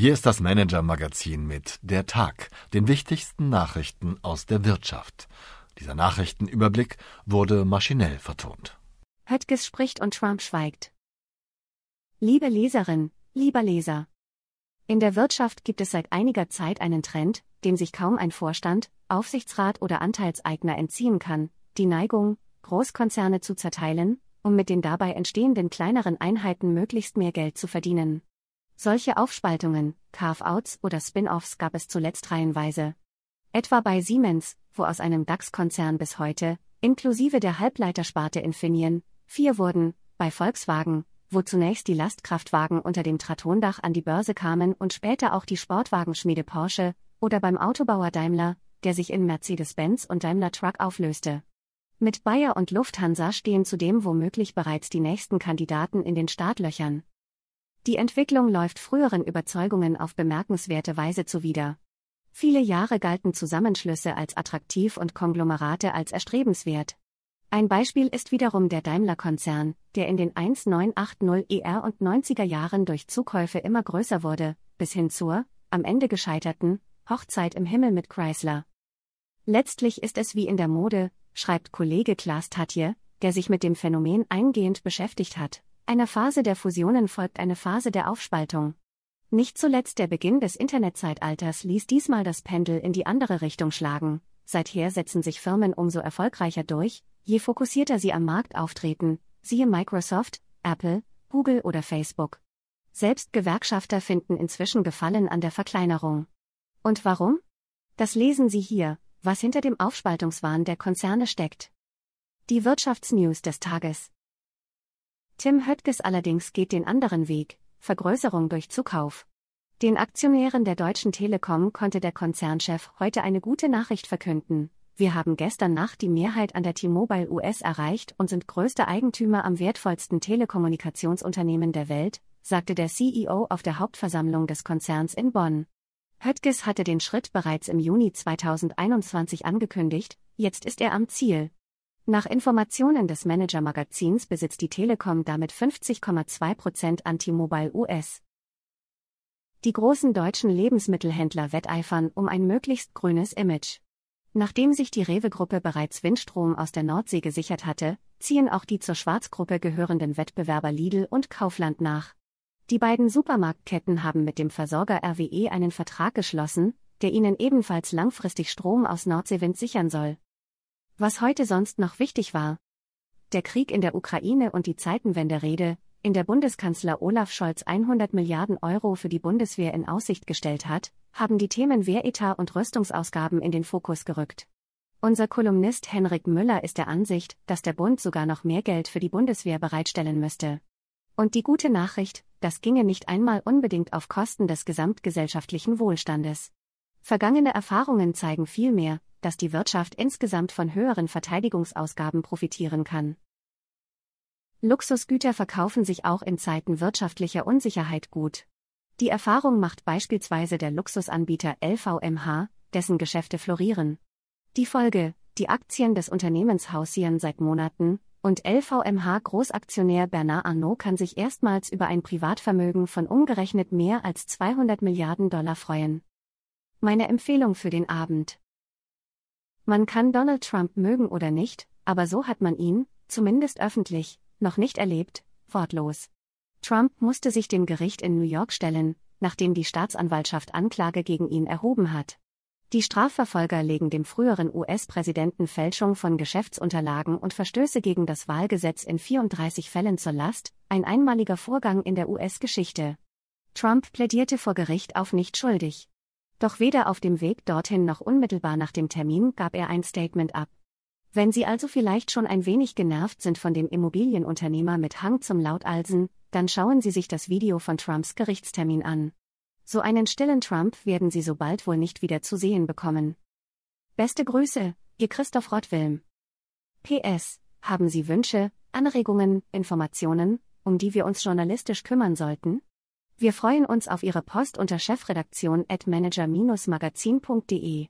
Hier ist das Manager-Magazin mit Der Tag, den wichtigsten Nachrichten aus der Wirtschaft. Dieser Nachrichtenüberblick wurde maschinell vertont. Höttges spricht und Trump schweigt. Liebe Leserin, lieber Leser. In der Wirtschaft gibt es seit einiger Zeit einen Trend, dem sich kaum ein Vorstand, Aufsichtsrat oder Anteilseigner entziehen kann, die Neigung, Großkonzerne zu zerteilen, um mit den dabei entstehenden kleineren Einheiten möglichst mehr Geld zu verdienen. Solche Aufspaltungen, Carve-outs oder Spin-offs gab es zuletzt reihenweise. Etwa bei Siemens, wo aus einem DAX-Konzern bis heute, inklusive der Halbleitersparte Infineon, vier wurden, bei Volkswagen, wo zunächst die Lastkraftwagen unter dem Tratondach an die Börse kamen und später auch die Sportwagenschmiede Porsche, oder beim Autobauer Daimler, der sich in Mercedes-Benz und Daimler Truck auflöste. Mit Bayer und Lufthansa stehen zudem womöglich bereits die nächsten Kandidaten in den Startlöchern. Die Entwicklung läuft früheren Überzeugungen auf bemerkenswerte Weise zuwider. Viele Jahre galten Zusammenschlüsse als attraktiv und Konglomerate als erstrebenswert. Ein Beispiel ist wiederum der Daimler-Konzern, der in den 1980 ER und 90er Jahren durch Zukäufe immer größer wurde, bis hin zur, am Ende gescheiterten, Hochzeit im Himmel mit Chrysler. Letztlich ist es wie in der Mode, schreibt Kollege Klaas Tatje, der sich mit dem Phänomen eingehend beschäftigt hat. Einer Phase der Fusionen folgt eine Phase der Aufspaltung. Nicht zuletzt der Beginn des Internetzeitalters ließ diesmal das Pendel in die andere Richtung schlagen. Seither setzen sich Firmen umso erfolgreicher durch, je fokussierter sie am Markt auftreten, siehe Microsoft, Apple, Google oder Facebook. Selbst Gewerkschafter finden inzwischen Gefallen an der Verkleinerung. Und warum? Das lesen Sie hier, was hinter dem Aufspaltungswahn der Konzerne steckt. Die Wirtschaftsnews des Tages. Tim Höttges allerdings geht den anderen Weg, Vergrößerung durch Zukauf. Den Aktionären der Deutschen Telekom konnte der Konzernchef heute eine gute Nachricht verkünden. Wir haben gestern Nacht die Mehrheit an der T-Mobile US erreicht und sind größter Eigentümer am wertvollsten Telekommunikationsunternehmen der Welt, sagte der CEO auf der Hauptversammlung des Konzerns in Bonn. Höttges hatte den Schritt bereits im Juni 2021 angekündigt, jetzt ist er am Ziel. Nach Informationen des Manager-Magazins besitzt die Telekom damit 50,2 Prozent an T-Mobile US. Die großen deutschen Lebensmittelhändler wetteifern um ein möglichst grünes Image. Nachdem sich die Rewe-Gruppe bereits Windstrom aus der Nordsee gesichert hatte, ziehen auch die zur Schwarzgruppe gehörenden Wettbewerber Lidl und Kaufland nach. Die beiden Supermarktketten haben mit dem Versorger RWE einen Vertrag geschlossen, der ihnen ebenfalls langfristig Strom aus Nordseewind sichern soll. Was heute sonst noch wichtig war. Der Krieg in der Ukraine und die Zeitenwende-Rede, in der Bundeskanzler Olaf Scholz 100 Milliarden Euro für die Bundeswehr in Aussicht gestellt hat, haben die Themen Wehretat und Rüstungsausgaben in den Fokus gerückt. Unser Kolumnist Henrik Müller ist der Ansicht, dass der Bund sogar noch mehr Geld für die Bundeswehr bereitstellen müsste. Und die gute Nachricht, das ginge nicht einmal unbedingt auf Kosten des gesamtgesellschaftlichen Wohlstandes. Vergangene Erfahrungen zeigen vielmehr, dass die Wirtschaft insgesamt von höheren Verteidigungsausgaben profitieren kann. Luxusgüter verkaufen sich auch in Zeiten wirtschaftlicher Unsicherheit gut. Die Erfahrung macht beispielsweise der Luxusanbieter LVMH, dessen Geschäfte florieren. Die Folge, die Aktien des Unternehmens hausieren seit Monaten, und LVMH Großaktionär Bernard Arnault kann sich erstmals über ein Privatvermögen von umgerechnet mehr als 200 Milliarden Dollar freuen. Meine Empfehlung für den Abend. Man kann Donald Trump mögen oder nicht, aber so hat man ihn, zumindest öffentlich, noch nicht erlebt, wortlos. Trump musste sich dem Gericht in New York stellen, nachdem die Staatsanwaltschaft Anklage gegen ihn erhoben hat. Die Strafverfolger legen dem früheren US-Präsidenten Fälschung von Geschäftsunterlagen und Verstöße gegen das Wahlgesetz in 34 Fällen zur Last, ein einmaliger Vorgang in der US-Geschichte. Trump plädierte vor Gericht auf nicht schuldig. Doch weder auf dem Weg dorthin noch unmittelbar nach dem Termin gab er ein Statement ab. Wenn Sie also vielleicht schon ein wenig genervt sind von dem Immobilienunternehmer mit Hang zum Lautalsen, dann schauen Sie sich das Video von Trumps Gerichtstermin an. So einen stillen Trump werden Sie so bald wohl nicht wieder zu sehen bekommen. Beste Grüße, Ihr Christoph Rottwilm. PS, haben Sie Wünsche, Anregungen, Informationen, um die wir uns journalistisch kümmern sollten? Wir freuen uns auf Ihre Post unter chefredaktion at manager-magazin.de.